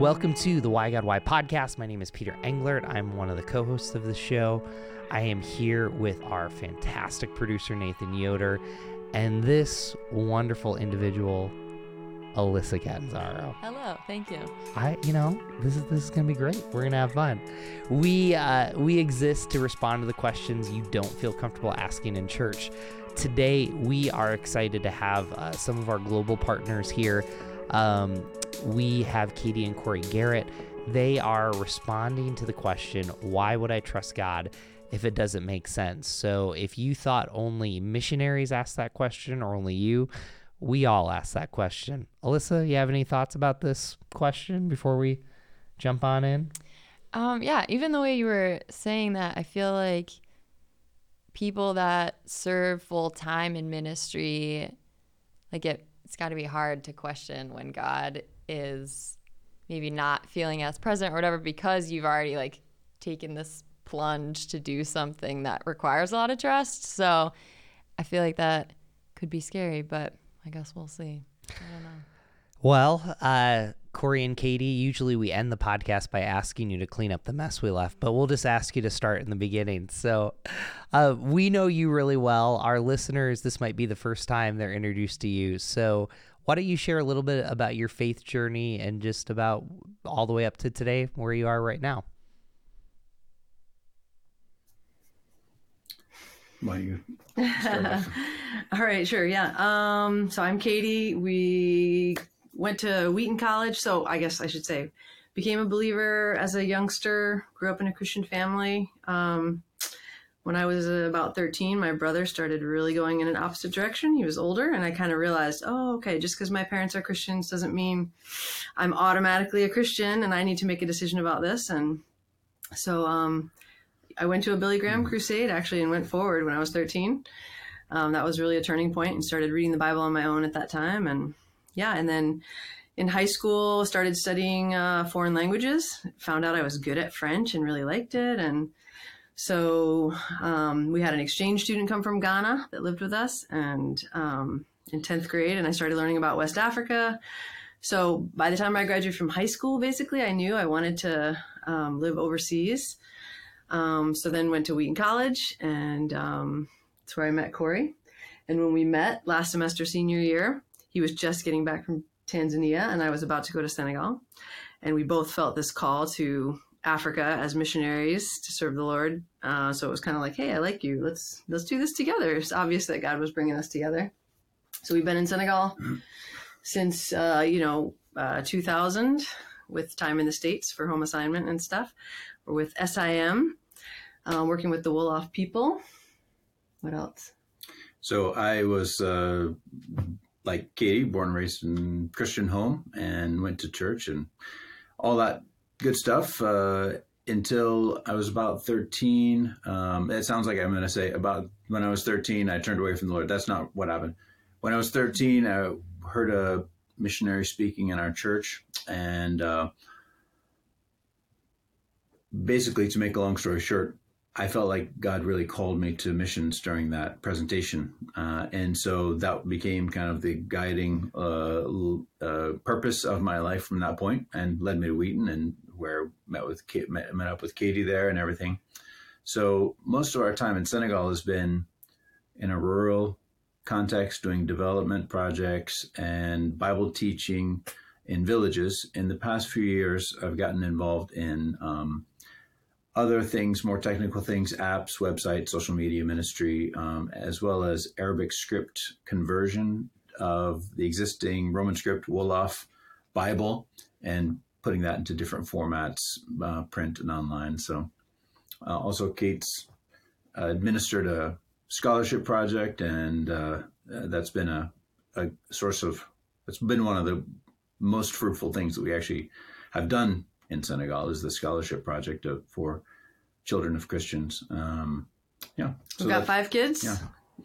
Welcome to the Why God Why podcast. My name is Peter Englert. I'm one of the co hosts of the show. I am here with our fantastic producer, Nathan Yoder, and this wonderful individual, Alyssa Catanzaro. Hello, thank you. I, you know, this is this is gonna be great. We're gonna have fun. We uh, we exist to respond to the questions you don't feel comfortable asking in church. Today, we are excited to have uh, some of our global partners here. Um, we have Katie and Corey Garrett. They are responding to the question, Why would I trust God if it doesn't make sense? So, if you thought only missionaries asked that question or only you, we all ask that question. Alyssa, you have any thoughts about this question before we jump on in? Um, yeah, even the way you were saying that, I feel like people that serve full time in ministry, like it, it's got to be hard to question when God is maybe not feeling as present or whatever because you've already like taken this plunge to do something that requires a lot of trust. So I feel like that could be scary, but I guess we'll see. I don't know. Well, uh, Corey and Katie, usually we end the podcast by asking you to clean up the mess we left, but we'll just ask you to start in the beginning. So uh, we know you really well. Our listeners, this might be the first time they're introduced to you. So why don't you share a little bit about your faith journey and just about all the way up to today, where you are right now? Why you? All right, sure, yeah. Um, so I'm Katie. We went to Wheaton College, so I guess I should say became a believer as a youngster. Grew up in a Christian family. Um, when I was about 13, my brother started really going in an opposite direction. He was older, and I kind of realized, oh, okay, just because my parents are Christians doesn't mean I'm automatically a Christian, and I need to make a decision about this. And so um, I went to a Billy Graham crusade actually and went forward when I was 13. Um, that was really a turning point and started reading the Bible on my own at that time. And yeah, and then in high school, started studying uh, foreign languages, found out I was good at French and really liked it. And so um, we had an exchange student come from Ghana that lived with us, and um, in tenth grade, and I started learning about West Africa. So by the time I graduated from high school, basically, I knew I wanted to um, live overseas. Um, so then went to Wheaton College, and um, that's where I met Corey. And when we met last semester, senior year, he was just getting back from Tanzania, and I was about to go to Senegal. And we both felt this call to Africa as missionaries to serve the Lord. Uh, so it was kind of like, hey, I like you. Let's let's do this together. It's obvious that God was bringing us together. So we've been in Senegal mm-hmm. since uh, you know uh, 2000, with time in the states for home assignment and stuff. We're with SIM, uh, working with the Wolof people. What else? So I was uh, like Katie, born and raised in Christian home, and went to church and all that good stuff uh, until I was about 13. Um, it sounds like I'm going to say about when I was 13, I turned away from the Lord. That's not what happened. When I was 13, I heard a missionary speaking in our church. And uh, basically, to make a long story short, I felt like God really called me to missions during that presentation. Uh, and so that became kind of the guiding uh, uh, purpose of my life from that point and led me to Wheaton and where met with met, met up with Katie there and everything. So most of our time in Senegal has been in a rural context, doing development projects and Bible teaching in villages. In the past few years, I've gotten involved in um, other things, more technical things, apps, websites, social media ministry, um, as well as Arabic script conversion of the existing Roman script Wolof Bible and putting that into different formats, uh, print and online. So, uh, also Kate's administered a scholarship project, and uh, that's been a, a source of. It's been one of the most fruitful things that we actually have done in Senegal is the scholarship project of, for children of Christians. Um, yeah, so we've got five kids. Yeah.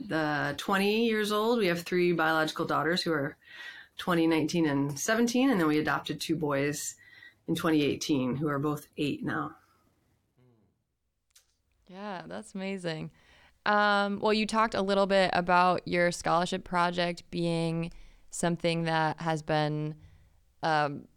The 20 years old. We have three biological daughters who are 20, 19, and 17, and then we adopted two boys in 2018 who are both eight now. Yeah, that's amazing. Um, well, you talked a little bit about your scholarship project being something that has been um,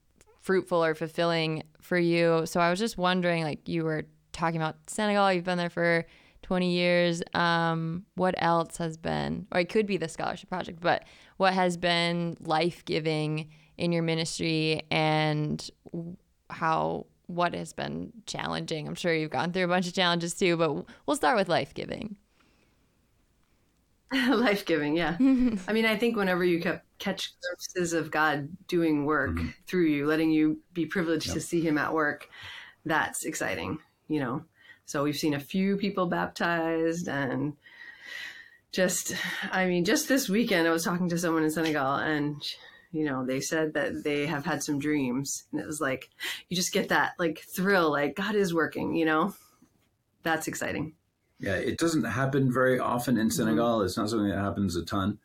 fruitful or fulfilling for you. So I was just wondering, like you were talking about Senegal, you've been there for 20 years. Um, what else has been, or it could be the scholarship project, but what has been life giving in your ministry and how, what has been challenging? I'm sure you've gone through a bunch of challenges too, but we'll start with life giving. life giving, yeah. I mean, I think whenever you kept catch glimpses of God doing work mm-hmm. through you, letting you be privileged yep. to see Him at work, that's exciting, you know. So we've seen a few people baptized and just, I mean, just this weekend, I was talking to someone in Senegal and, you know, they said that they have had some dreams. And it was like, you just get that like thrill, like God is working, you know? That's exciting. Yeah, it doesn't happen very often in Senegal. Mm-hmm. It's not something that happens a ton.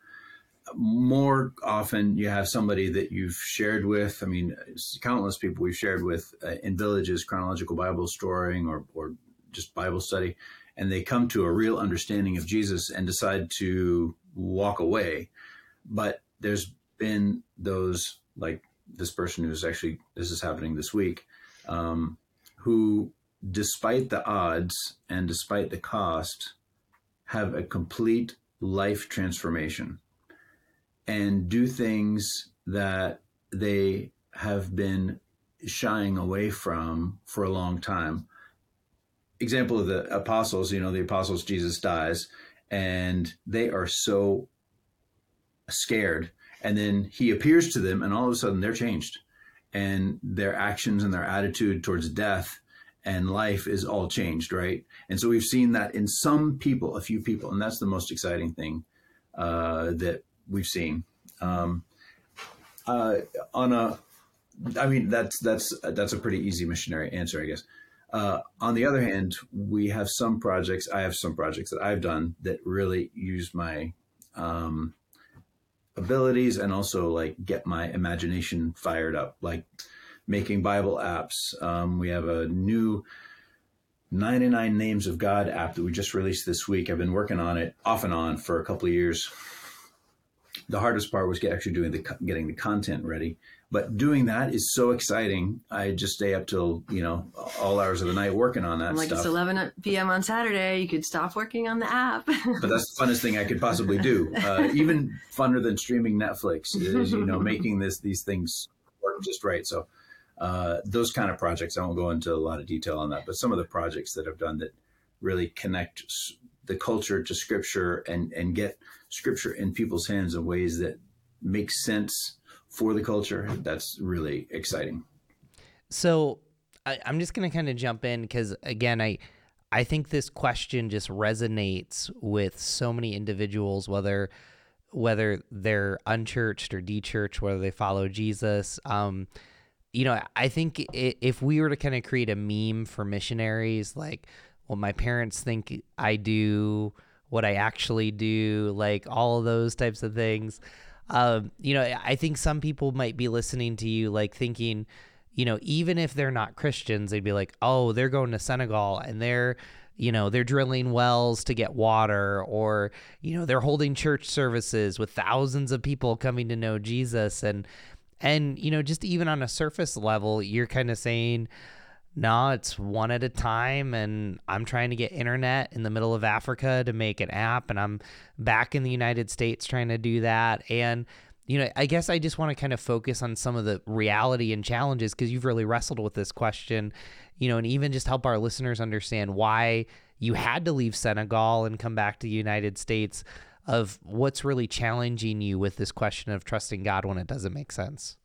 More often, you have somebody that you've shared with. I mean, countless people we've shared with uh, in villages, chronological Bible storying, or, or just Bible study, and they come to a real understanding of Jesus and decide to walk away. But there's been those like this person who's actually this is happening this week, um, who, despite the odds and despite the cost, have a complete life transformation and do things that they have been shying away from for a long time example of the apostles, you know, the apostles, Jesus dies, and they are so scared. And then he appears to them, and all of a sudden they're changed. And their actions and their attitude towards death and life is all changed, right? And so we've seen that in some people, a few people, and that's the most exciting thing uh, that we've seen. Um, uh, on a, I mean, that's that's that's a pretty easy missionary answer, I guess. Uh, on the other hand, we have some projects. I have some projects that I've done that really use my um, abilities and also like get my imagination fired up, like making Bible apps. Um, we have a new 99 Names of God app that we just released this week. I've been working on it off and on for a couple of years. The hardest part was actually doing the getting the content ready. But doing that is so exciting. I just stay up till you know all hours of the night working on that. I'm like stuff. it's 11 p.m. on Saturday. You could stop working on the app. but that's the funnest thing I could possibly do. Uh, even funner than streaming Netflix is you know making this these things work just right. So uh, those kind of projects, I won't go into a lot of detail on that. But some of the projects that I've done that really connect the culture to Scripture and and get Scripture in people's hands in ways that make sense for the culture. That's really exciting. So I, am just going to kind of jump in because again, I I think this question just resonates with so many individuals, whether whether they're unchurched or dechurched, whether they follow Jesus. Um, you know, I think if we were to kind of create a meme for missionaries, like, well, my parents think I do what I actually do, like all of those types of things um, you know, I think some people might be listening to you like thinking, you know, even if they're not Christians, they'd be like, oh, they're going to Senegal and they're, you know, they're drilling wells to get water, or, you know, they're holding church services with thousands of people coming to know Jesus. And, and, you know, just even on a surface level, you're kind of saying, no, it's one at a time. And I'm trying to get internet in the middle of Africa to make an app. And I'm back in the United States trying to do that. And, you know, I guess I just want to kind of focus on some of the reality and challenges because you've really wrestled with this question, you know, and even just help our listeners understand why you had to leave Senegal and come back to the United States of what's really challenging you with this question of trusting God when it doesn't make sense.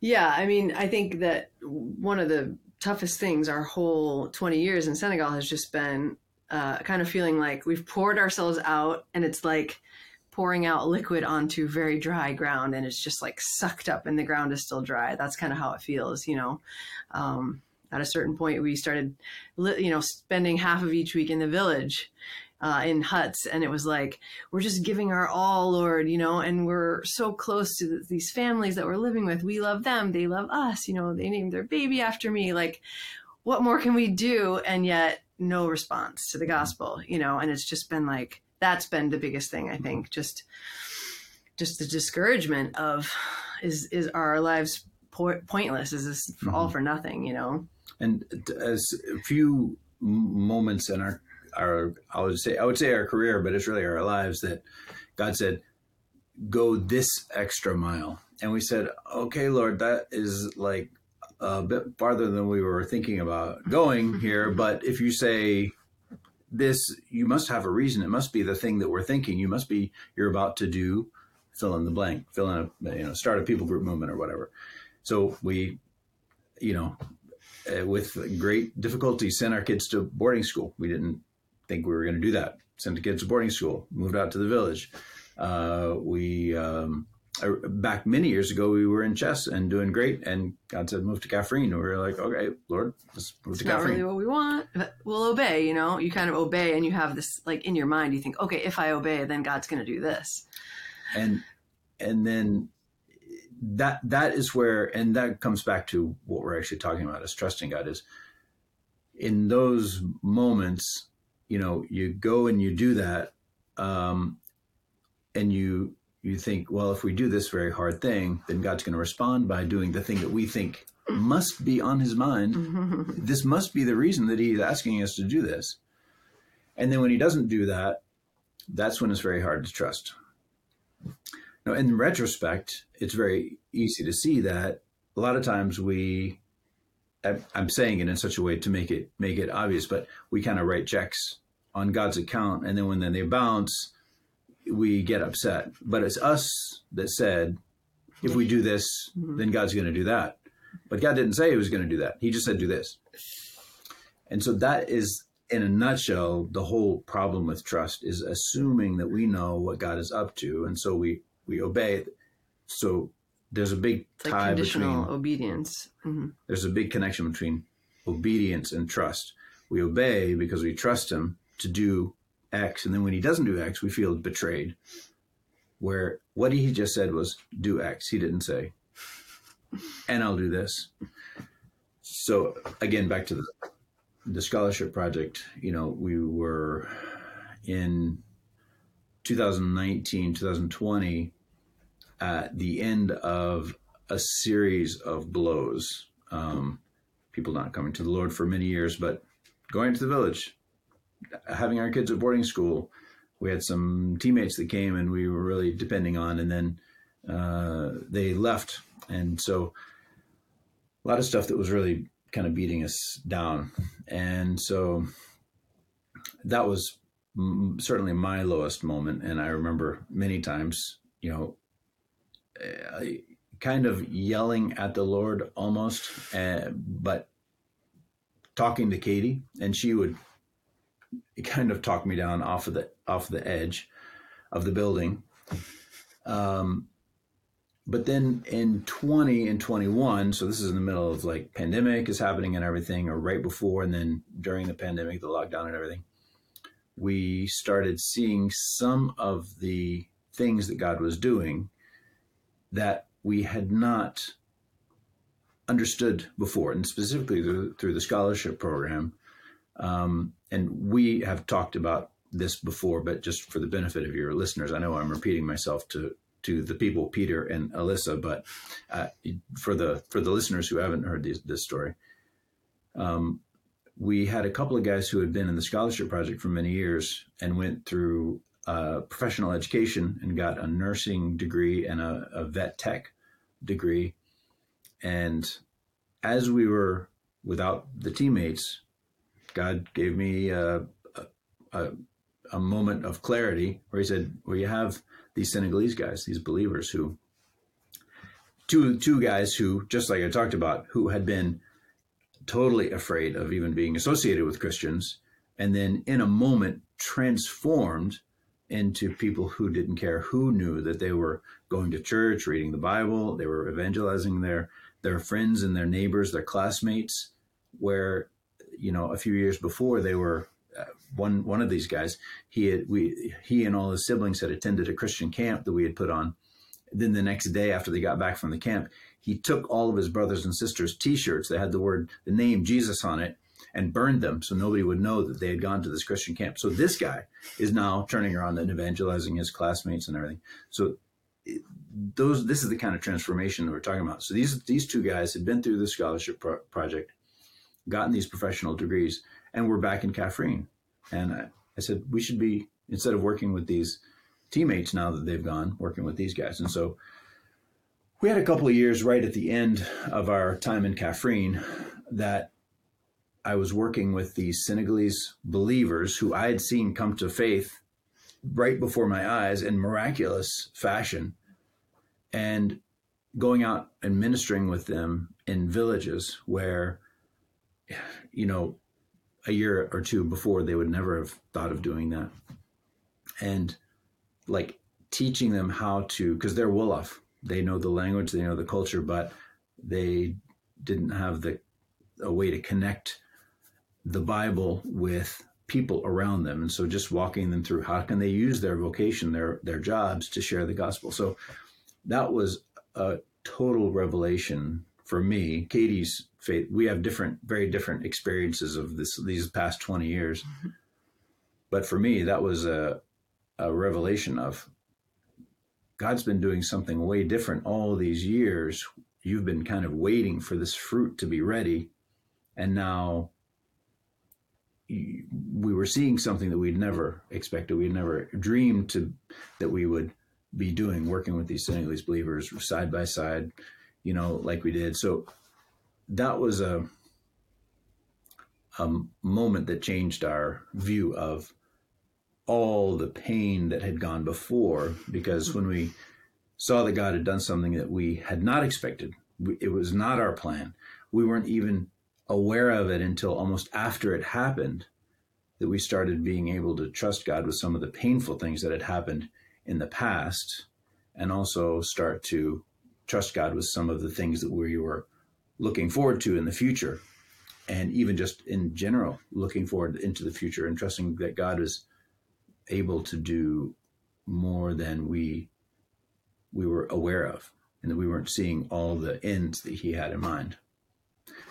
Yeah, I mean, I think that one of the toughest things our whole 20 years in Senegal has just been uh, kind of feeling like we've poured ourselves out and it's like pouring out liquid onto very dry ground and it's just like sucked up and the ground is still dry. That's kind of how it feels, you know. Um, at a certain point, we started, you know, spending half of each week in the village uh, in huts, and it was like we're just giving our all, Lord, you know, and we're so close to these families that we're living with. We love them, they love us, you know. They named their baby after me. Like, what more can we do? And yet, no response to the gospel, you know. And it's just been like that's been the biggest thing I think, just just the discouragement of is is are our lives po- pointless? Is this for all for nothing? You know. and as a few moments in our our I would say I would say our career, but it's really our lives that God said, "Go this extra mile," and we said, "Okay, Lord, that is like a bit farther than we were thinking about going here." But if you say this, you must have a reason. It must be the thing that we're thinking. You must be you're about to do fill in the blank, fill in a you know start a people group movement or whatever. So we, you know, uh, with great difficulty sent our kids to boarding school. We didn't think we were going to do that. Sent the kids to boarding school, moved out to the village. Uh, we um, uh, back many years ago we were in Thiès and doing great, and God said move to Kaffrine. And we were like, okay, Lord, let's move It's to not really what we want, but we'll obey. You know, you kind of obey, and you have this like in your mind. You think, okay, if I obey, then God's going to do this. and and then that that is where and that comes back to what we're actually talking about is trusting god is in those moments you know you go and you do that um and you you think well if we do this very hard thing then god's going to respond by doing the thing that we think must be on his mind. This must be the reason that he's asking us to do this. And then when he doesn't do that that's when it's very hard to trust. Now, in retrospect, it's very easy to see that a lot of times we, I'm saying it in such a way to make it make it obvious, but we kind of write checks on God's account, and then when then they bounce, we get upset. But it's us that said, if we do this, then God's going to do that. But God didn't say He was going to do that. He just said, do this. And so that is, in a nutshell, the whole problem with trust is assuming that we know what God is up to, and so we we obey. So there's a big It's like tie conditional between obedience. hmm there's a big connection between obedience and trust. We obey because we trust Him to do X, and then when He doesn't do X, we feel betrayed. Where what He just said was do X, He didn't say, and I'll do this. So again, back to the the scholarship project. You know, we were in 2019, 2020 at the end of a series of blows. Um, people not coming to the Lord for many years, but going to the village, having our kids at boarding school. We had some teammates that came and we were really depending on, and then uh, they left. And so a lot of stuff that was really kind of beating us down. And so that was mm, certainly my lowest moment. And I remember many times, you know, uh, kind of yelling at the Lord almost, uh, but talking to Katie, and she would kind of talked me down off of the off the edge of the building. Um, but then in 20 and 21, so this is in the middle of like pandemic is happening and everything, or right before and then during the pandemic, the lockdown and everything, we started seeing some of the things that God was doing that we had not understood before, and specifically through, through the scholarship program. Um, and we have talked about this before, but just for the benefit of your listeners, I know I'm repeating myself to to the people, Peter and Alyssa, but uh, for the for the listeners who haven't heard these, this story, um, we had a couple of guys who had been in the scholarship project for many years and went through uh, professional education and got a nursing degree and a, a vet tech degree. And as we were without the teammates, God gave me a, a, a moment of clarity where He said, "Well, you have these Senegalese guys, these believers who." Two, two guys who, just like I talked about, who had been totally afraid of even being associated with Christians, and then in a moment transformed into people who didn't care, who knew that they were going to church, reading the Bible, they were evangelizing their their friends and their neighbors, their classmates, where you know a few years before they were uh, one one of these guys he had we he and all his siblings had attended a Christian camp that we had put on. Then the next day after they got back from the camp, he took all of his brothers and sisters t-shirts that had the word the name Jesus on it and burned them so nobody would know that they had gone to this Christian camp. So this guy is now turning around and evangelizing his classmates and everything. So those this is the kind of transformation that we're talking about. So these these two guys had been through the scholarship pro- project, gotten these professional degrees, and we're back in Kaffrine. And I, I said we should be instead of working with these teammates now that they've gone, working with these guys. And so we had a couple of years right at the end of our time in Kaffrine that I was working with these Senegalese believers who I had seen come to faith right before my eyes in miraculous fashion and going out and ministering with them in villages where you know a year or two before they would never have thought of doing that. And like teaching them how to because they're Wolof. They know the language they know the culture but they didn't have the a way to connect the bible with people around them. And so just walking them through how can they use their vocation their their jobs to share the gospel. So that was a total revelation for me katie's faith we have different very different experiences of this these past 20 years mm-hmm. but for me that was a a revelation of God's been doing something way different all these years. You've been kind of waiting for this fruit to be ready. And now we were seeing something that we'd never expected. We'd never dreamed to that we would be doing, working with these Senegalese believers side by side, you know, like we did. So that was a a moment that changed our view of all the pain that had gone before because when we saw that God had done something that we had not expected, it was not our plan. We weren't even aware of it until almost after it happened that we started being able to trust God with some of the painful things that had happened in the past and also start to trust God with some of the things that we were looking forward to in the future. And even just in general looking forward into the future and trusting that God was able to do more than we we were aware of and that we weren't seeing all the ends that he had in mind.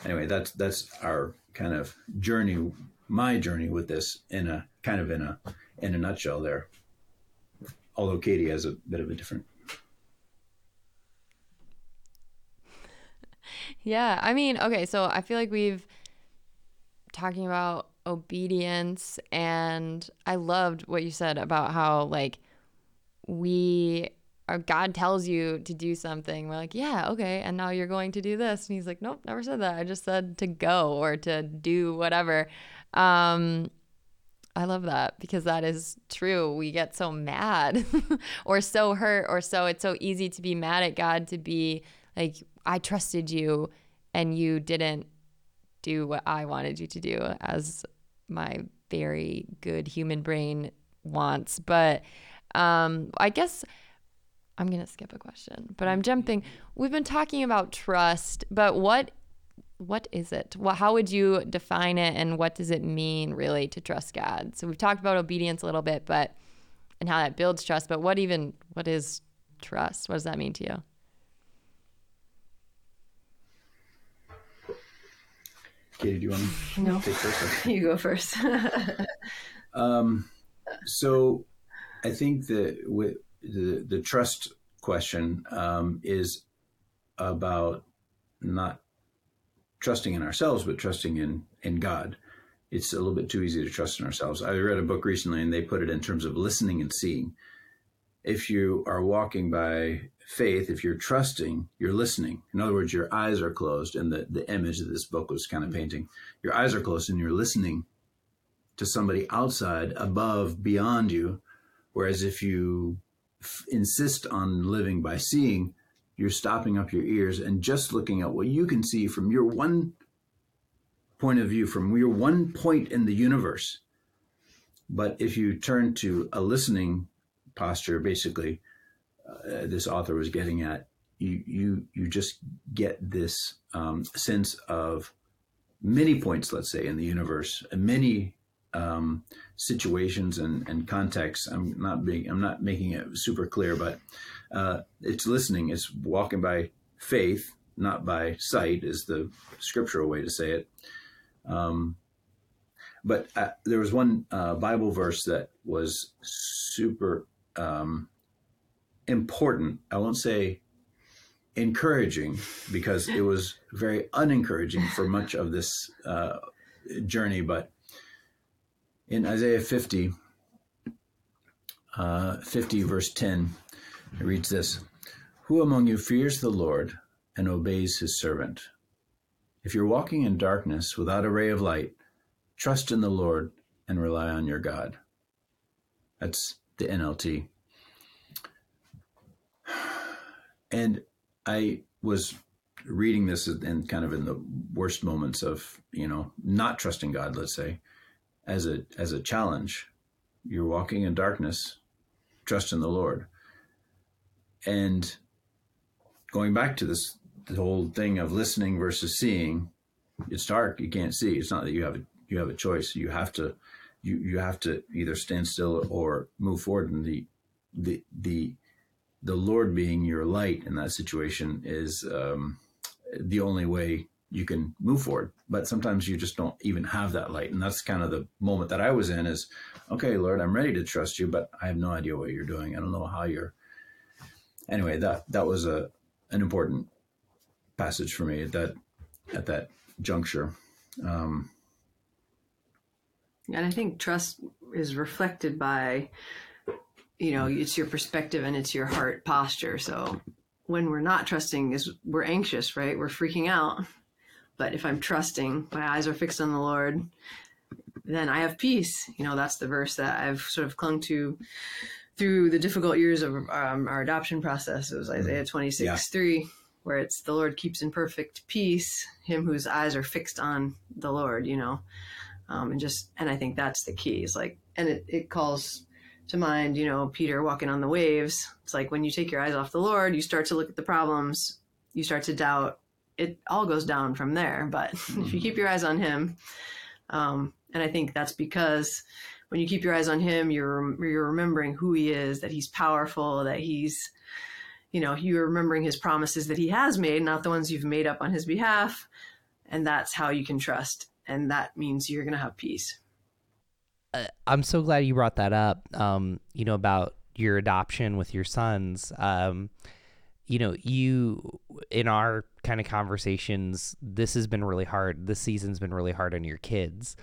Anyway that's that's our kind of journey my journey with this in a kind of in a in a nutshell there. Although katie has a bit of a different yeah i mean okay so i feel like we've talking about obedience and I loved what you said about how like we or God tells you to do something. We're like, yeah, okay, and now you're going to do this. And he's like, nope, never said that. I just said to go or to do whatever. Um, I love that because that is true. We get so mad or so hurt or so it's so easy to be mad at God to be like, I trusted you and you didn't do what I wanted you to do as my very good human brain wants. But um, I guess I'm going to skip a question, but I'm jumping. We've been talking about trust, but what what is it? Well, how would you define it and what does it mean really to trust God? So we've talked about obedience a little bit, but and how that builds trust, but what even what is trust? What does that mean to you? Katie, do you want to no. take first? you go first. um, so I think that with the, the trust question um, is about not trusting in ourselves, but trusting in, in God. It's a little bit too easy to trust in ourselves. I read a book recently and they put it in terms of listening and seeing. If you are walking by faith, if you're trusting, you're listening. In other words, your eyes are closed, and the, the image that this book was kind of mm-hmm. painting, your eyes are closed and you're listening to somebody outside, above, beyond you. Whereas if you f- insist on living by seeing, you're stopping up your ears and just looking at what you can see from your one point of view, from your one point in the universe. But if you turn to a listening posture, basically, uh, this author was getting at, you you you just get this um, sense of many points, let's say, in the universe, many um, situations and, and contexts. I'm not being I'm not making it super clear, but uh, it's listening. It's walking by faith, not by sight, is the scriptural way to say it. Um, but uh, there was one uh, Bible verse that was super um, important. I won't say encouraging because it was very unencouraging for much of this uh, journey. But in Isaiah 50, uh, 50 verse 10, it reads this Who among you fears the Lord and obeys his servant? If you're walking in darkness without a ray of light, trust in the Lord and rely on your God. That's the NLT. And I was reading this and kind of in the worst moments of, you know, not trusting God, let's say, as a as a challenge. You're walking in darkness, trust in the Lord. And going back to this the whole thing of listening versus seeing, it's dark, you can't see. It's not that you have a you have a choice. You have to you you have to either stand still or move forward and the the the the Lord being your light in that situation is um, the only way you can move forward. But sometimes you just don't even have that light. And that's kind of the moment that I was in is, okay, Lord, I'm ready to trust you, but I have no idea what you're doing. I don't know how you're. Anyway, that that was a an important passage for me at that at that juncture. Um, and I think trust is reflected by you know it's your perspective and it's your heart posture. So when we're not trusting is we're anxious right? We're freaking out. But if i'm trusting my eyes are fixed on the lord then i have peace. You know that's the verse that i've sort of clung to through the difficult years of um, our adoption process. It was mm-hmm. isaiah 26 yeah. 3 where it's the lord keeps in perfect peace him whose eyes are fixed on the lord you know? Um, and just and i think that's the key. Is like and it, it calls to mind, you know, Peter walking on the waves. It's like when you take your eyes off the Lord, you start to look at the problems, you start to doubt. It all goes down from there. But mm-hmm. if you keep your eyes on Him, um, and I think that's because when you keep your eyes on Him, you're you're remembering who He is, that He's powerful, that He's, you know, you're remembering His promises that He has made, not the ones you've made up on His behalf, and that's how you can trust, and that means you're going to have peace. Uh, I'm so glad you brought that up. Um, you know about your adoption with your sons. Um, you know, you in our kind of conversations, this has been really hard. This season's been really hard on your kids.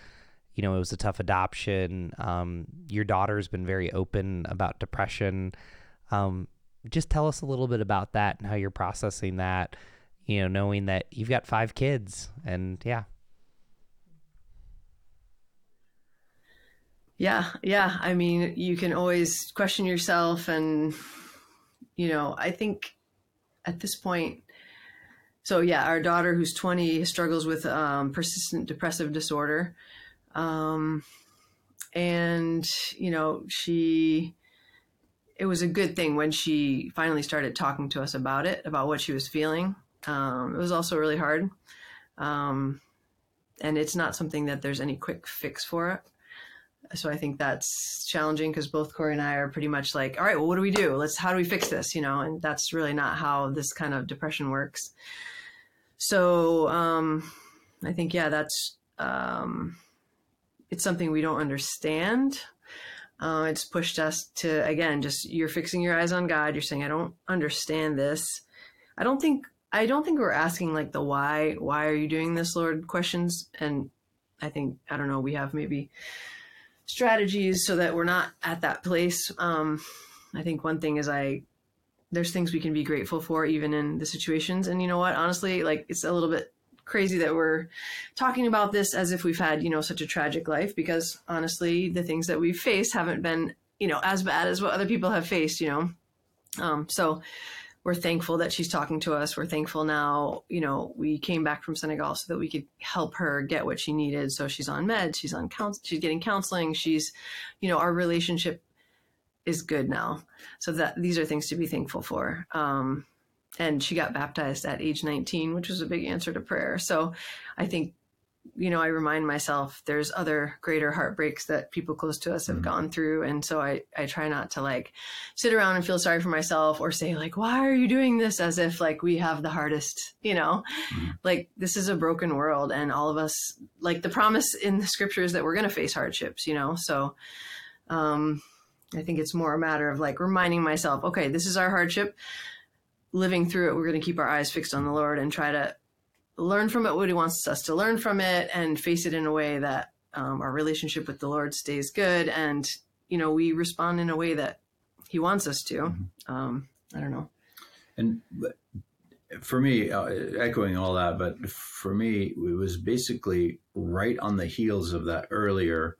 You know, it was a tough adoption. Um, your daughter's been very open about depression. Um, just tell us a little bit about that and how you're processing that. You know, knowing that you've got five kids, and yeah. Yeah, yeah. I mean, you can always question yourself. And, you know, I think at this point, so yeah, our daughter who's 20 struggles with um, persistent depressive disorder. Um, and, you know, she, it was a good thing when she finally started talking to us about it, about what she was feeling. Um, it was also really hard. Um, and it's not something that there's any quick fix for it so I think that's challenging because both Corey and I are pretty much like, all right, well, what do we do? Let's how do we fix this? You know, and that's really not how this kind of depression works. So um, I think yeah, that's um, it's something we don't understand. Uh, it's pushed us to again, just you're fixing your eyes on God. You're saying, I don't understand this. I don't think I don't think we're asking like the why. Why are you doing this, Lord? Questions, and I think I don't know. We have maybe strategies so that we're not at that place. Um, I think one thing is I there's things we can be grateful for even in the situations. And you know what? Honestly, like it's a little bit crazy that we're talking about this as if we've had, you know, such a tragic life because honestly, the things that we've faced haven't been, you know, as bad as what other people have faced, you know. Um, so we're thankful that she's talking to us. We're thankful now, you know, we came back from Senegal so that we could help her get what she needed. So she's on meds, she's on counsel, she's getting counseling. She's, you know, our relationship is good now. So that these are things to be thankful for. Um, and she got baptized at age 19, which was a big answer to prayer. So I think you know, I remind myself there's other greater heartbreaks that people close to us have mm-hmm. gone through. And so I, I try not to like sit around and feel sorry for myself or say like, why are you doing this? As if like we have the hardest, you know, mm-hmm. like this is a broken world and all of us, like the promise in the scriptures that we're going to face hardships, you know? So, um, I think it's more a matter of like reminding myself, okay, this is our hardship. Living through it, we're going to keep our eyes fixed on the Lord and try to learn from it what He wants us to learn from it and face it in a way that um, our relationship with the Lord stays good and, you know, we respond in a way that He wants us to. Um, I don't know. And for me, uh, echoing all that, but for me, it was basically right on the heels of that earlier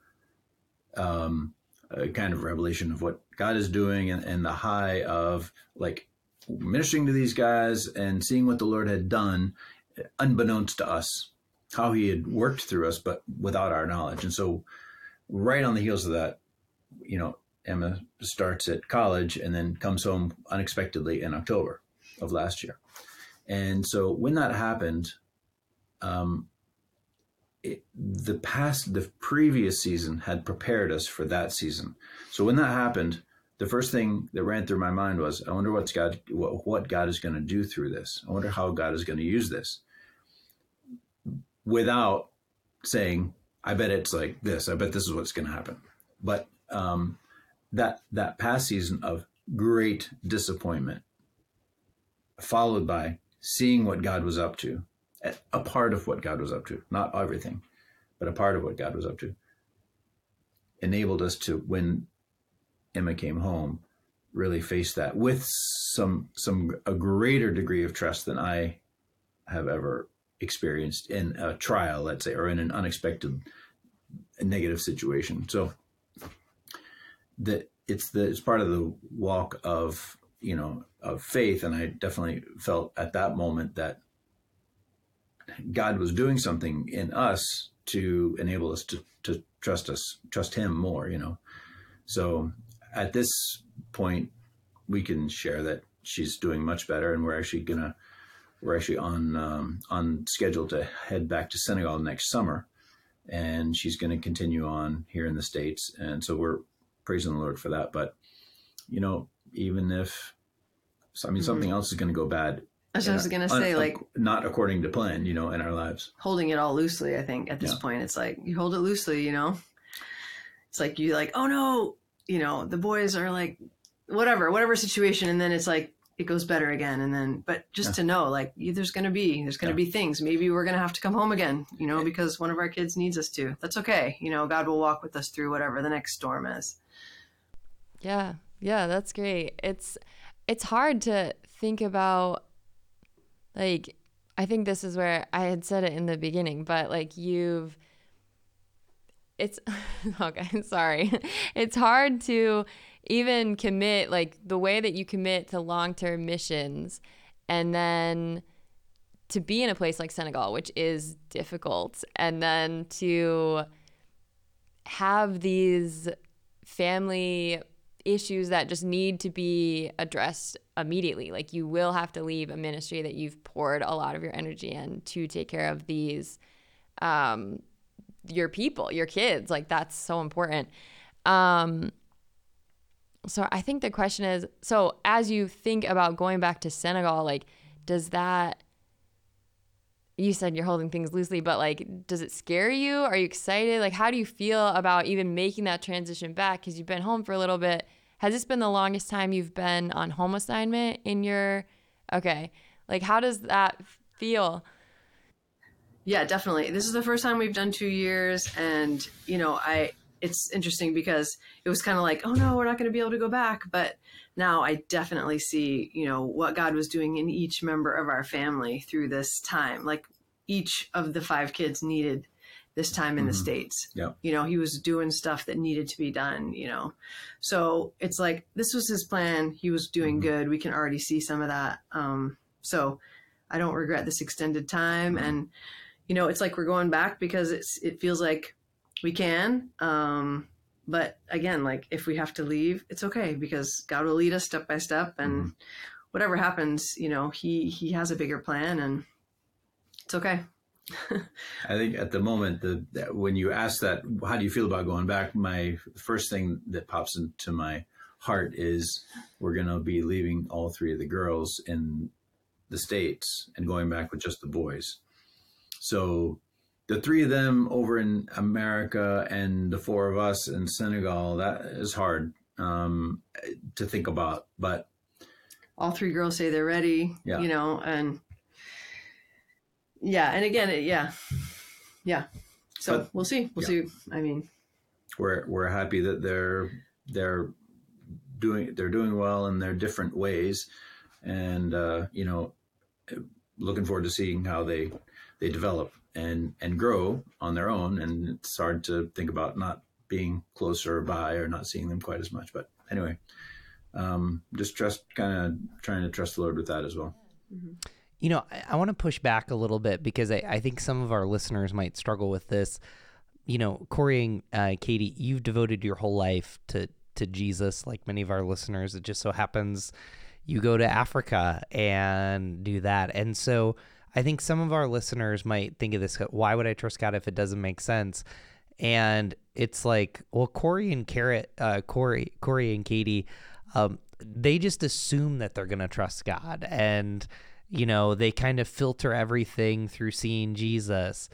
um, uh, kind of revelation of what God is doing and, and the high of like ministering to these guys and seeing what the Lord had done, unbeknownst to us, how He had worked through us, but without our knowledge. And so, right on the heels of that, you know, Emma starts at college and then comes home unexpectedly in October of last year. And so when that happened, um, it, the past, the previous season had prepared us for that season. So when that happened, the first thing that ran through my mind was, I wonder what's God, what, what God is going to do through this. I wonder how God is going to use this. Without saying, I bet it's like this. I bet this is what's going to happen. But um, that that past season of great disappointment, followed by seeing what God was up to, a part of what God was up to, not everything, but a part of what God was up to, enabled us to, when Emma came home, really face that with some some a greater degree of trust than I have ever experienced in a trial, let's say, or in an unexpected negative situation. So that it's the it's part of the walk of you know of faith, and I definitely felt at that moment that God was doing something in us to enable us to to trust us, trust Him more. You know, so at this point, we can share that she's doing much better, and we're actually gonna we're actually on um, on schedule to head back to Senegal next summer, and she's going to continue on here in the states, and so we're praising the Lord for that. But you know, even if I mean something else is going to go bad, As I was in- going to say, un- like not according to plan, you know, in our lives. holding it all loosely, I think at this Yeah. point, it's like you hold it loosely, you know? It's like you like, oh no, you know, the boys are like, whatever, whatever situation. And then it's like, it goes better again. And then, but just Yeah. to know, like, there's going to be, there's going to Yeah. be things. Maybe we're going to have to come home again, you know, because one of our kids needs us to. That's okay. You know, God will walk with us through whatever the next storm is. Yeah. Yeah, that's great. It's it's hard to think about like I think this is where I had said it in the beginning, but like you've it's okay, sorry. It's hard to even commit like the way that you commit to long-term missions and then to be in a place like Senegal, which is difficult, and then to have these family issues that just need to be addressed immediately. Like you will have to leave a ministry that you've poured a lot of your energy in to take care of these um your people, your kids. Like that's so important. Um so I think the question is so as you think about going back to Senegal, like does that you said you're holding things loosely, but like, does it scare you? Are you excited? Like, how do you feel about even making that transition back? Because you've been home for a little bit. Has this been the longest time you've been on home assignment in your? Okay, like, how does that feel? Yeah, definitely. This is the first time we've done two years, and you know, I it's interesting because it was kind of like, oh no, we're not going to be able to go back, but now I definitely see, you know, what God was doing in each member of our family through this time. Like each of the five kids needed this time in the Mhm. states. Yeah. You know, he was doing stuff that needed to be done, you know. So, it's like this was his plan. He was doing Mhm. good. We can already see some of that. Um so I don't regret this extended time Mhm. and you know, it's like we're going back because it's it feels like we can. Um, but again, like if we have to leave, it's okay because God will lead us step by step, and whatever happens, you know, He He has a bigger plan, and it's okay. I think at the moment, the, that when you ask that, how do you feel about going back? My first thing that pops into my heart is we're going to be leaving all three of the girls in the States and going back with just the boys. So the three of them over in America and the four of us in Senegal, that is hard. um, to think about. But all three girls say they're ready. Yeah. You know, and yeah, and again, it, yeah, yeah. So But- we'll see. We'll yeah. see. I mean, we're we're happy that they're they're doing they're doing well in their different ways, and uh, you know, looking forward to seeing how they they develop and and grow on their own. And it's hard to think about not being closer by or not seeing them quite as much. But anyway, um, just trust, kind of trying to trust the Lord with that as well. You know, I, I want to push back a little bit because I, I think some of our listeners might struggle with this. You know, Corey and uh, Katie, you've devoted your whole life to to Jesus, like many of our listeners. It just so happens you go to Africa and do that, and so I think some of our listeners might think of this: Why would I trust God if it doesn't make sense? And it's like, well, Corey and Carrot, uh, Corey, Corey and Katie, um, they just assume that they're gonna trust God, and you know they kind of filter everything through seeing Jesus.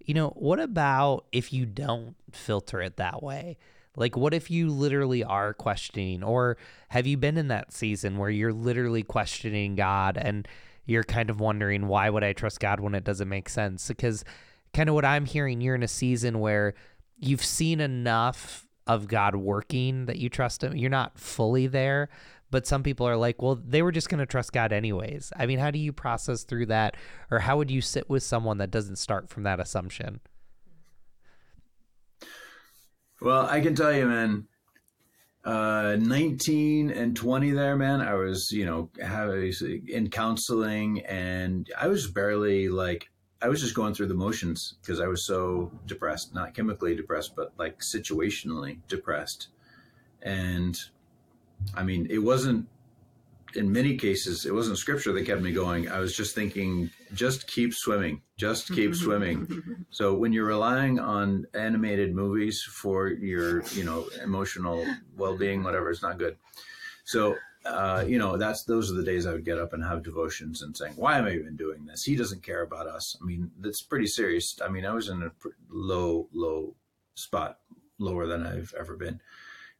You know, what about if you don't filter it that way? Like, what if you literally are questioning, or have you been in that season where you're literally questioning God and you're kind of wondering, why would I trust God when it doesn't make sense? Because, kind of what I'm hearing, you're in a season where you've seen enough of God working that you trust Him. You're not fully there, but some people are like, well, they were just going to trust God anyways. I mean, how do you process through that? Or how would you sit with someone that doesn't start from that assumption? Well, I can tell you, man. Uh, 19 and 20 there, man. I was, you know, having in counseling, and I was barely like, I was just going through the motions because I was so depressed, not chemically depressed, but like situationally depressed. And I mean, it wasn't in many cases, it wasn't scripture that kept me going. I was just thinking, just keep swimming, just keep swimming. So when you're relying on animated movies for your, you know, emotional well-being, whatever, it's not good. So, uh, you know, that's those are the days I would get up and have devotions and saying, "Why am I even doing this? He doesn't care about us." I mean, that's pretty serious. I mean, I was in a pr- low, low spot, lower than I've ever been,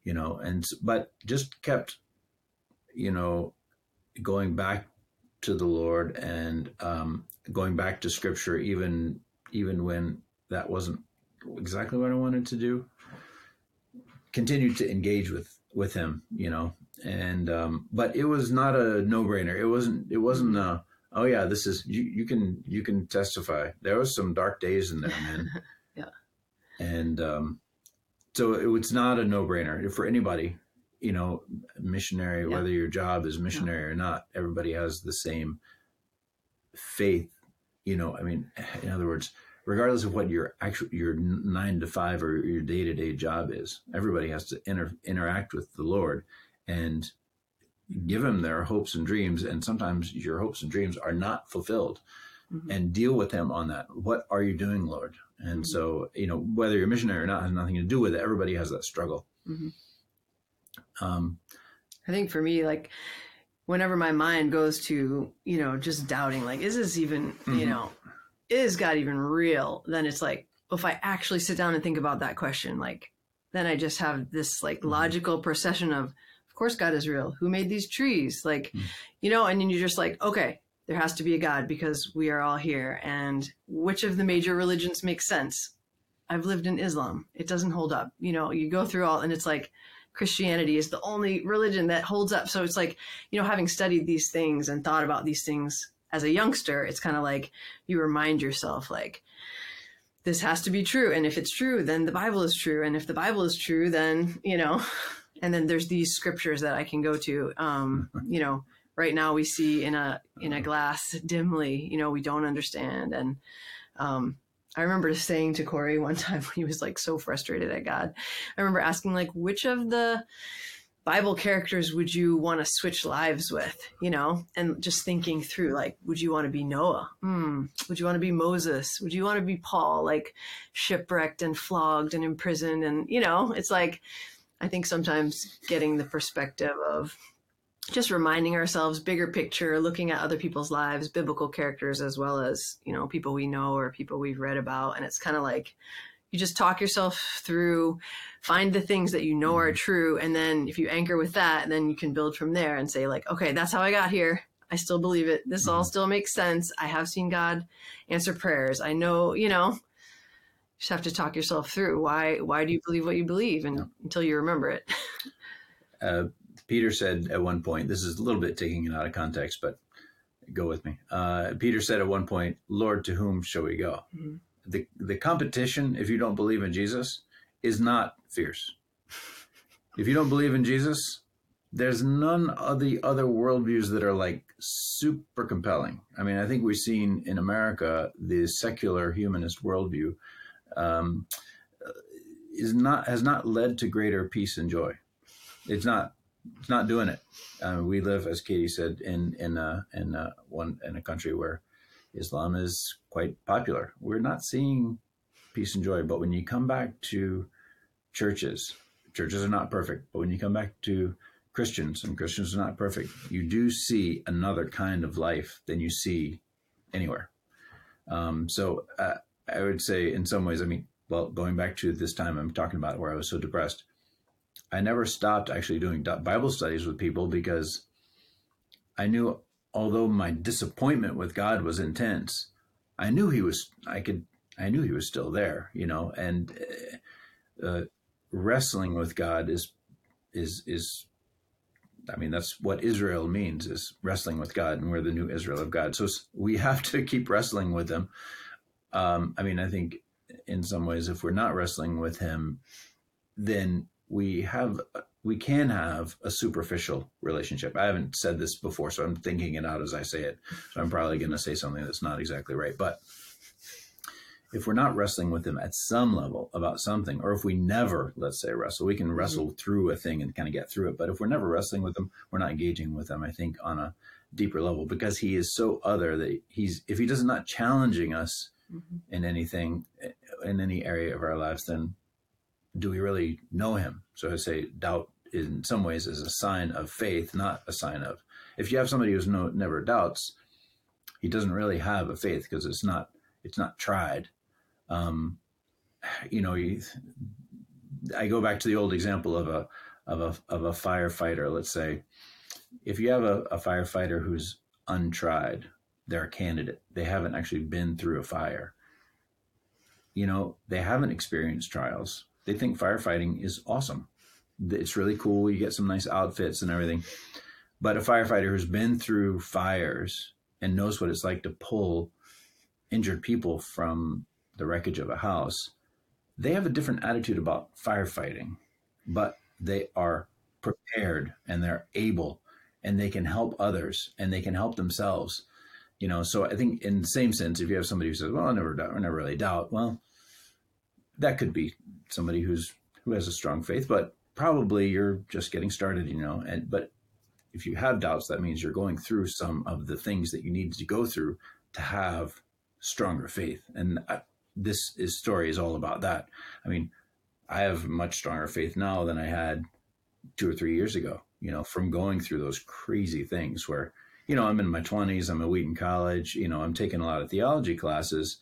you know, and but just kept, you know, going back to the Lord and um, going back to Scripture, even even when that wasn't exactly what I wanted to do. Continued to engage with with Him, you know, and um, but it was not a no brainer. It wasn't. It wasn't a. Oh yeah, this is you. You can you can testify. There was some dark days in there, man. Yeah. And um, so it was not a no brainer for anybody you know, missionary, Yeah. whether your job is missionary or not, everybody has the same faith. You know, I mean, in other words, regardless of what your actual your nine to five or your day to day job is, everybody has to inter, interact with the Lord and give Him their hopes and dreams. And sometimes your hopes and dreams are not fulfilled, Mhm. and deal with Him on that. What are you doing, Lord? And so, you know, whether you're a missionary or not has nothing to do with it. Everybody has that struggle. Mhm. Um, I think for me, like whenever my mind goes to, you know, just doubting, like, is this even, you Mhm. know, is God even real? Then it's like, if I actually sit down and think about that question, like, then I just have this like Mhm. logical procession of, of course, God is real. Who made these trees? Like, Mhm. you know, and then you're just like, okay, there has to be a God because we are all here. And which of the major religions makes sense? I've lived in Islam. It doesn't hold up. You know, you go through all, and it's like, Christianity is the only religion that holds up. So it's like, you know, having studied these things and thought about these things as a youngster, it's kind of like you remind yourself, like, this has to be true. And if it's true, then the Bible is true. And if the Bible is true, then, you know, and then there's these scriptures that I can go to. Um, you know, right now we see in a in a glass dimly, you know, we don't understand. And um I remember saying to Corey one time when he was like so frustrated at God, I remember asking like, which of the Bible characters would you want to switch lives with? You know, and just thinking through like, would you want to be Noah? Hmm. Would you want to be Moses? Would you want to be Paul? Like shipwrecked and flogged and imprisoned, and you know, it's like I think sometimes getting the perspective of just reminding ourselves bigger picture looking at other people's lives biblical characters as well as you know people we know or people we've read about and it's kind of like you just talk yourself through, find the things that you know are true, and then if you anchor with that, then you can build from there and say like, okay, that's how I got here. I still believe it. This all still makes sense. I have seen God answer prayers. I know, you know. You just have to talk yourself through why why do you believe what you believe and until you remember it. Uh, Peter said at one point, this is a little bit taking it out of context, but go with me. Uh, Peter said at one point, Lord, to whom shall we go? Mhm. The, the competition, if you don't believe in Jesus, is not fierce. If you don't believe in Jesus, there's none of the other worldviews that are like super compelling. I mean, I think we've seen in America the secular humanist worldview um, is not has not led to greater peace and joy. It's not it's not doing it. Uh, we live, as Katie said, in in uh, in uh, one in a country where Islam is quite popular. We're not seeing peace and joy. But when you come back to churches, churches are not perfect. But when you come back to Christians, and Christians are not perfect, you do see another kind of life than you see anywhere. Um, so uh, I would say, in some ways, I mean, well, going back to this time I'm talking about where I was so depressed, I never stopped actually doing Bible studies with people because I knew, although my disappointment with God was intense, I knew He was. I could. I knew He was still there. You know, and uh, wrestling with God is is is. I mean, that's what Israel means is wrestling with God, and we're the new Israel of God. So we have to keep wrestling with Him. Um, I mean, I think in some ways, if we're not wrestling with Him, then we have we can have a superficial relationship. I haven't said this before, so I'm thinking it out as I say it. So I'm probably going to say something that's not exactly right. But if we're not wrestling with them at some level about something, or if we never, let's say, wrestle, we can wrestle mm-hmm. through a thing and kind of get through it. But if we're never wrestling with them, we're not engaging with them, I think, on a deeper level because he is so other that he's, if he does not challenging us mm-hmm. in anything, in any area of our lives, then do we really know him? So I say doubt in some ways is a sign of faith, not a sign of. If you have somebody who's no, never doubts, he doesn't really have a faith because it's not it's not tried. Um, you know, you, I go back to the old example of a of a of a firefighter. Let's say, if you have a, a firefighter who's untried, they're a candidate. They haven't actually been through a fire. You know, they haven't experienced trials they think firefighting is awesome. It's really cool. You get some nice outfits and everything. But a firefighter who's been through fires and knows what it's like to pull injured people from the wreckage of a house, they have a different attitude about firefighting, but they are prepared and they're able and they can help others and they can help themselves. You know, so I think in the same sense, if you have somebody who says, "Well, I never doubt, I never really doubt," well, that could be somebody who's who has a strong faith, but probably you're just getting started, you know. And but if you have doubts, that means you're going through some of the things that you need to go through to have stronger faith. And I, this is, story is all about that. I mean, I have much stronger faith now than I had two or three years ago. You know, from going through those crazy things where, you know, I'm in my 20s, I'm at Wheaton College, you know, I'm taking a lot of theology classes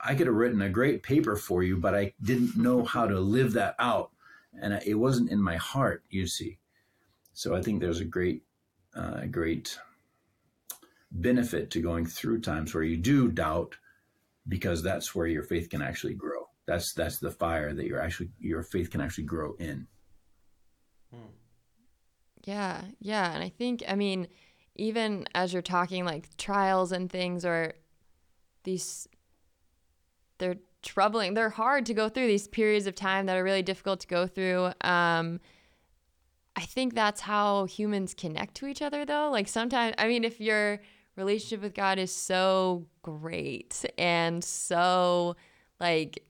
I could have written a great paper for you, but I didn't know how to live that out. And it wasn't in my heart, you see. So I think there's a great, uh, great benefit to going through times where you do doubt because that's where your faith can actually grow. That's, that's the fire that your actually, your faith can actually grow in. Yeah. Yeah. And I think, I mean, even as you're talking like trials and things or these they're troubling. They're hard to go through these periods of time that are really difficult to go through. Um, I think that's how humans connect to each other, though. Like sometimes, I mean, if your relationship with God is so great and so like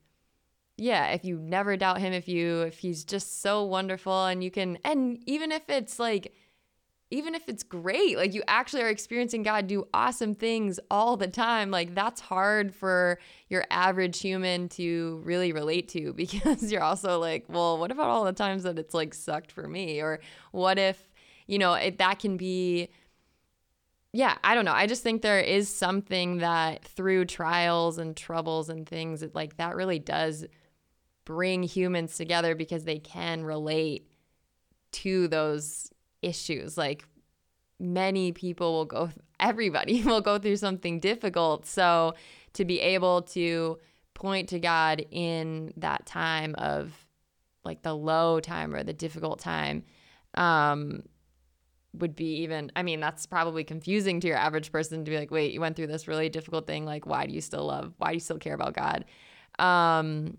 yeah if you never doubt him if you if he's just so wonderful and you can and even if it's like even if it's great, like you actually are experiencing God do awesome things all the time, like that's hard for your average human to really relate to because you're also like, well, what about all the times that it's like sucked for me? Or what if, you know, it, that can be, yeah, I don't know. I just think there is something that through trials and troubles and things, it, like that really does bring humans together because they can relate to those issues. Like many people will go, everybody will go through something difficult. So to be able to point to God in that time of like the low time or the difficult time um, would be even i mean that's probably confusing to your average person to be like wait you went through this really difficult thing like why do you still love why do you still care about god um,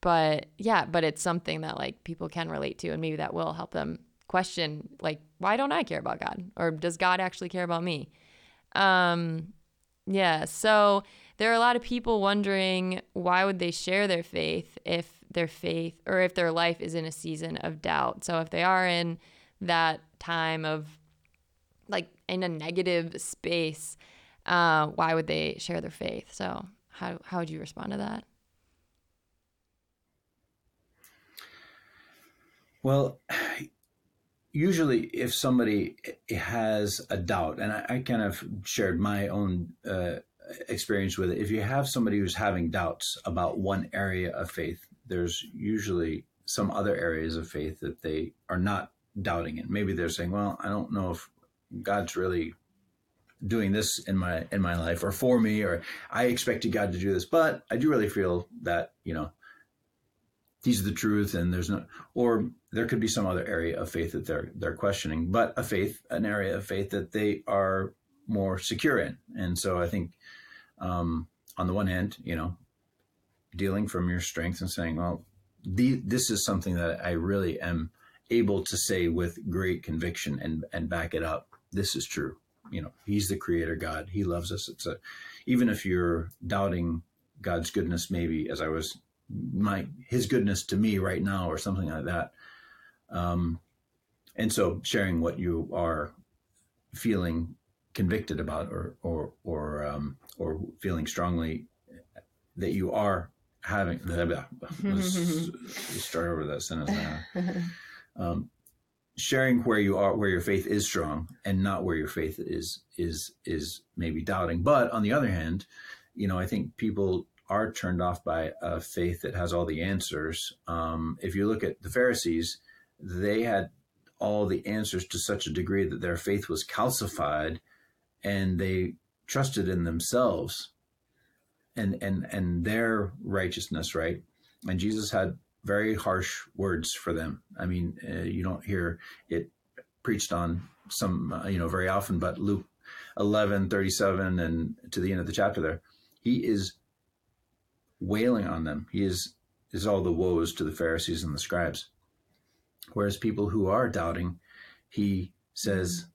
but yeah but it's something that like people can relate to and maybe that will help them question like why don't i care about god or does god actually care about me um, yeah so there are a lot of people wondering why would they share their faith if their faith or if their life is in a season of doubt so if they are in that time of like in a negative space, uh, why would they share their faith? So how how would you respond to that? Well, usually if somebody has a doubt, and I, I kind of shared my own uh, experience with it, if you have somebody who's having doubts about one area of faith, there's usually some other areas of faith that they are not doubting it. Maybe they're saying, "Well, I don't know if God's really doing this in my in my life or for me, or I expected God to do this, but I do really feel that you know these are the truth, and there's no." Or there could be some other area of faith that they're they're questioning, but a faith, an area of faith that they are more secure in. And so I think, um, on the one hand, you know, dealing from your strength and saying, "Well, the, this is something that I really am." able to say with great conviction and and back it up this is true you know he's the creator god he loves us it's a even if you're doubting god's goodness maybe as i was my his goodness to me right now or something like that um and so sharing what you are feeling convicted about or or or um or feeling strongly that you are having let's start over that sentence now um, sharing where you are, where your faith is strong, and not where your faith is is is maybe doubting. But on the other hand, you know, I think people are turned off by a faith that has all the answers. Um, if you look at the Pharisees, they had all the answers to such a degree that their faith was calcified, and they trusted in themselves and and and their righteousness, right? And Jesus had very harsh words for them. I mean, uh, you don't hear it preached on some, uh, you know, very often, but Luke 11, 37, and to the end of the chapter there, he is wailing on them. He is, is all the woes to the Pharisees and the scribes. Whereas people who are doubting, he says,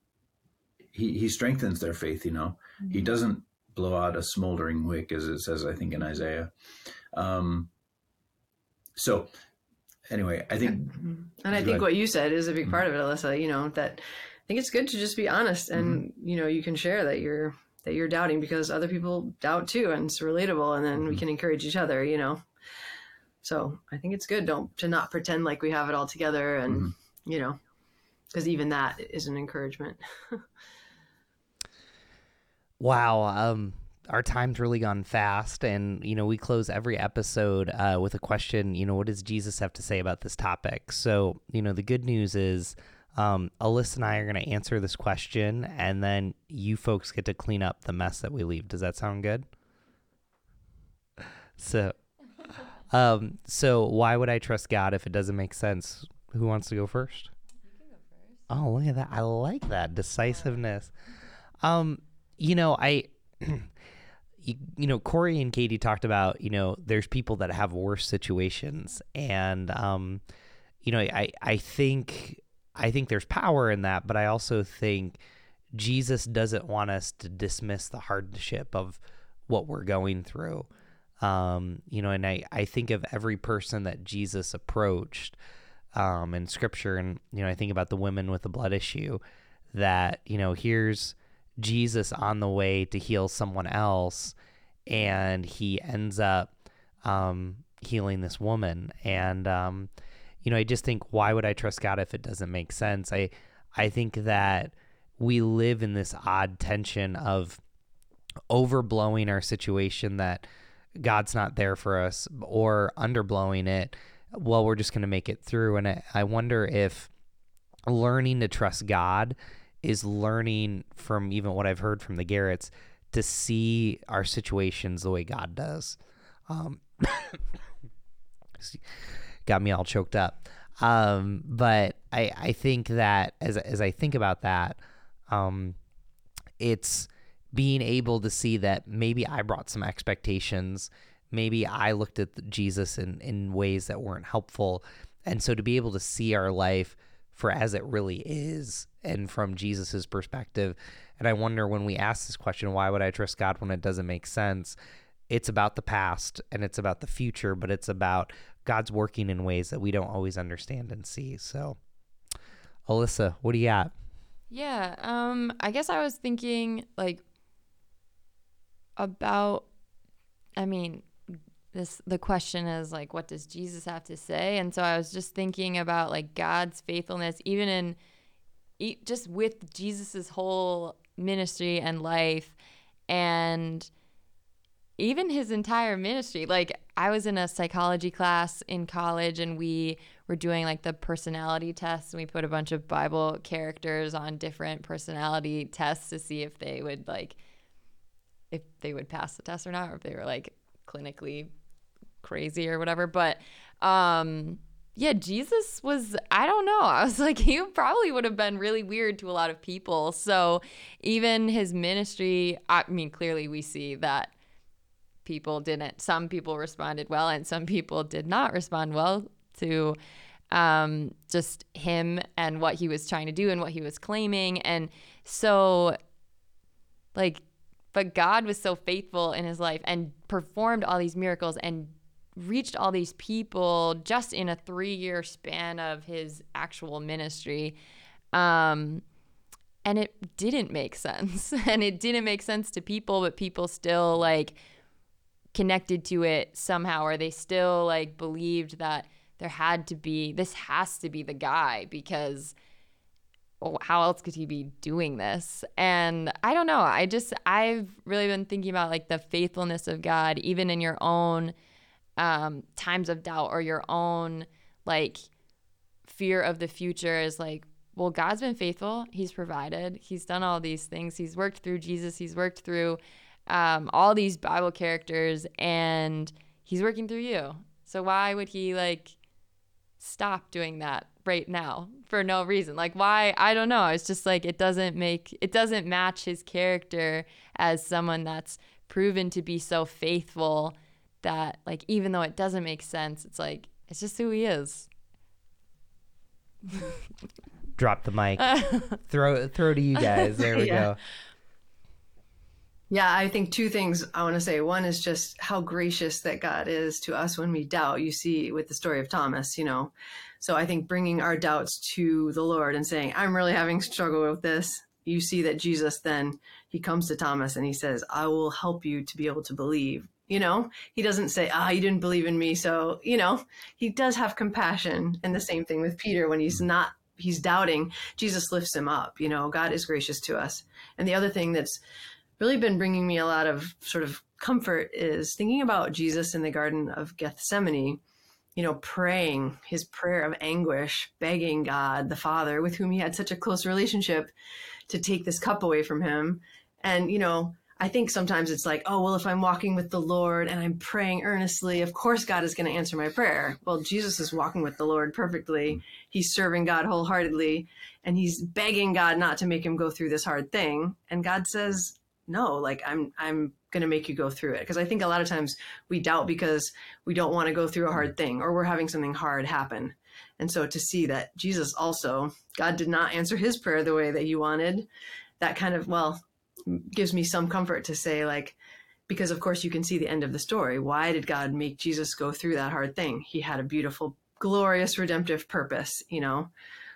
he, he strengthens their faith, you know. Mm-hmm. He doesn't blow out a smoldering wick, as it says, I think, in Isaiah. Um, so anyway, I think, mm-hmm. and I think what you said is a big part of it, Alyssa. You know that I think it's good to just be honest, and mm-hmm. you know you can share that you're that you're doubting because other people doubt too, and it's relatable, and then mm-hmm. we can encourage each other. You know, so I think it's good don't to not pretend like we have it all together, and mm-hmm. you know, because even that is an encouragement. wow. Um, our time's really gone fast and you know we close every episode uh, with a question you know what does jesus have to say about this topic so you know the good news is um, alyssa and i are going to answer this question and then you folks get to clean up the mess that we leave. Does that sound good? So um, so why would i trust god if it doesn't make sense? Who wants to go first? Oh look at that. I like that decisiveness. Um you know i you, you know, Corey and Katie talked about, you know, there's people that have worse situations. And, um, you know, I, I think, I think there's power in that, but I also think Jesus doesn't want us to dismiss the hardship of what we're going through. Um, you know, and I, I think of every person that Jesus approached um, in scripture, and, you know, I think about the women with the blood issue that, you know, here's, Jesus on the way to heal someone else, and he ends up um, healing this woman. And um, you know, I just think, why would I trust God if it doesn't make sense? I I think that we live in this odd tension of overblowing our situation that God's not there for us or underblowing it, well, we're just going to make it through. And I, I wonder if learning to trust God is learning from even what I've heard from the Garretts to see our situations the way God does. Um, got me all choked up. Um, but I, I think that as, as I think about that, um, it's being able to see that maybe I brought some expectations. Maybe I looked at Jesus in, in ways that weren't helpful. And so to be able to see our life for as it really is and from Jesus's perspective. And I wonder when we ask this question, why would I trust God when it doesn't make sense? It's about the past and it's about the future, but it's about God's working in ways that we don't always understand and see. So, Alyssa, what do you got? Yeah, um, I guess I was thinking like about I mean, this the question is like what does Jesus have to say? And so I was just thinking about like God's faithfulness even in just with Jesus's whole ministry and life and even his entire ministry. Like I was in a psychology class in college and we were doing like the personality tests and we put a bunch of Bible characters on different personality tests to see if they would like if they would pass the test or not or if they were like clinically crazy or whatever. But um yeah, Jesus was, I don't know. I was like, he probably would have been really weird to a lot of people. So even his ministry, I mean, clearly we see that people didn't, some people responded well and some people did not respond well to um, just him and what he was trying to do and what he was claiming. And so, like, but God was so faithful in his life and performed all these miracles and reached all these people just in a three year span of his actual ministry. Um, and it didn't make sense. and it didn't make sense to people, but people still like connected to it somehow, or they still like believed that there had to be, this has to be the guy because well, how else could he be doing this? And I don't know. I just, I've really been thinking about like the faithfulness of God, even in your own um, times of doubt or your own like fear of the future is like, well, God's been faithful. He's provided. He's done all these things. He's worked through Jesus. He's worked through um, all these Bible characters, and He's working through you. So why would He like stop doing that right now for no reason? Like why? I don't know. It's just like it doesn't make it doesn't match His character as someone that's proven to be so faithful that like even though it doesn't make sense, it's like it's just who he is. Drop the mic. throw throw to you guys. There we yeah. go. Yeah, I think two things I want to say. One is just how gracious that God is to us when we doubt. You see with the story of Thomas, you know. So I think bringing our doubts to the Lord and saying, "I'm really having struggle with this." You see that Jesus then he comes to Thomas and he says, "I will help you to be able to believe." you know he doesn't say ah you didn't believe in me so you know he does have compassion and the same thing with peter when he's not he's doubting jesus lifts him up you know god is gracious to us and the other thing that's really been bringing me a lot of sort of comfort is thinking about jesus in the garden of gethsemane you know praying his prayer of anguish begging god the father with whom he had such a close relationship to take this cup away from him and you know I think sometimes it's like, oh, well, if I'm walking with the Lord and I'm praying earnestly, of course God is going to answer my prayer. Well, Jesus is walking with the Lord perfectly. Mm. He's serving God wholeheartedly and he's begging God not to make him go through this hard thing. And God says, no, like I'm, I'm going to make you go through it. Because I think a lot of times we doubt because we don't want to go through a hard thing or we're having something hard happen. And so to see that Jesus also, God did not answer his prayer the way that you wanted, that kind of, well, gives me some comfort to say like because of course you can see the end of the story why did god make jesus go through that hard thing he had a beautiful glorious redemptive purpose you know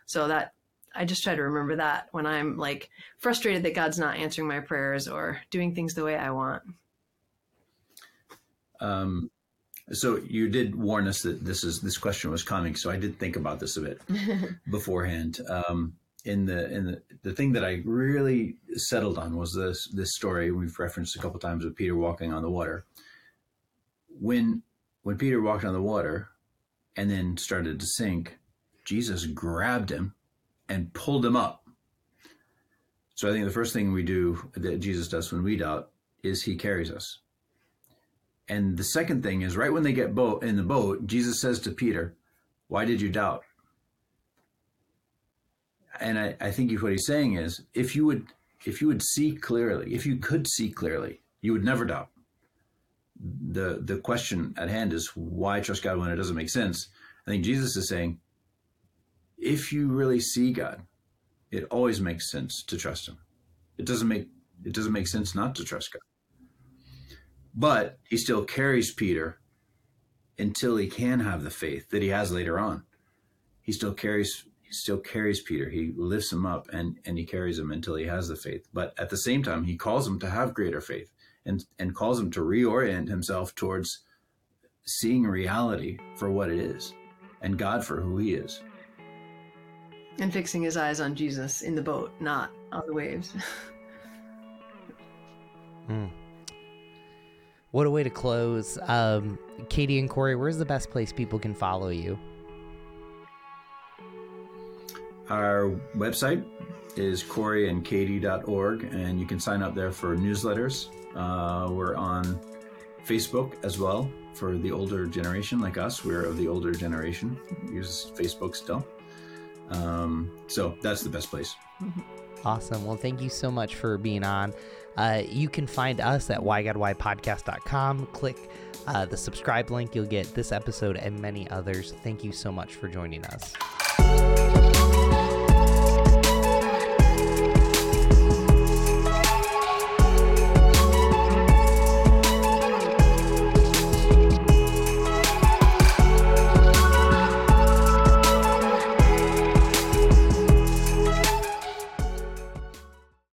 so that i just try to remember that when i'm like frustrated that god's not answering my prayers or doing things the way i want um so you did warn us that this is this question was coming so i did think about this a bit beforehand um in the in the, the thing that I really settled on was this this story we've referenced a couple times of Peter walking on the water. when when Peter walked on the water and then started to sink, Jesus grabbed him and pulled him up. So I think the first thing we do that Jesus does when we doubt is he carries us. And the second thing is right when they get boat in the boat, Jesus says to Peter, Why did you doubt? And I, I think what he's saying is if you would if you would see clearly, if you could see clearly, you would never doubt. The the question at hand is why trust God when it doesn't make sense? I think Jesus is saying, if you really see God, it always makes sense to trust him. It doesn't make it doesn't make sense not to trust God. But he still carries Peter until he can have the faith that he has later on. He still carries he still carries Peter. He lifts him up and, and he carries him until he has the faith. But at the same time, he calls him to have greater faith and, and calls him to reorient himself towards seeing reality for what it is and God for who he is. And fixing his eyes on Jesus in the boat, not on the waves. Mm. What a way to close. Um, Katie and Corey, where's the best place people can follow you? Our website is coreyandkatie.org, and you can sign up there for newsletters. Uh, we're on Facebook as well for the older generation like us. We're of the older generation, use Facebook still. Um, so that's the best place. Awesome. Well, thank you so much for being on. Uh, you can find us at whygodwhypodcast.com. Click uh, the subscribe link. You'll get this episode and many others. Thank you so much for joining us.